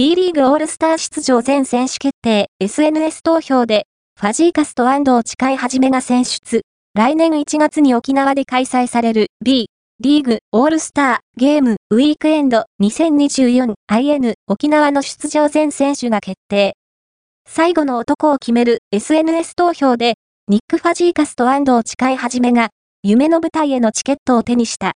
B リーグオールスター出場全選手決定 SNS 投票で、ファジーカスと安藤誓いはじめが選出。来年1月に沖縄で開催される B リーグオールスターゲームウィークエンド 2024IN 沖縄の出場全選手が決定。最後の男を決める SNS 投票で、ニック・ファジーカスと安藤誓いはじめが、夢の舞台へのチケットを手にした。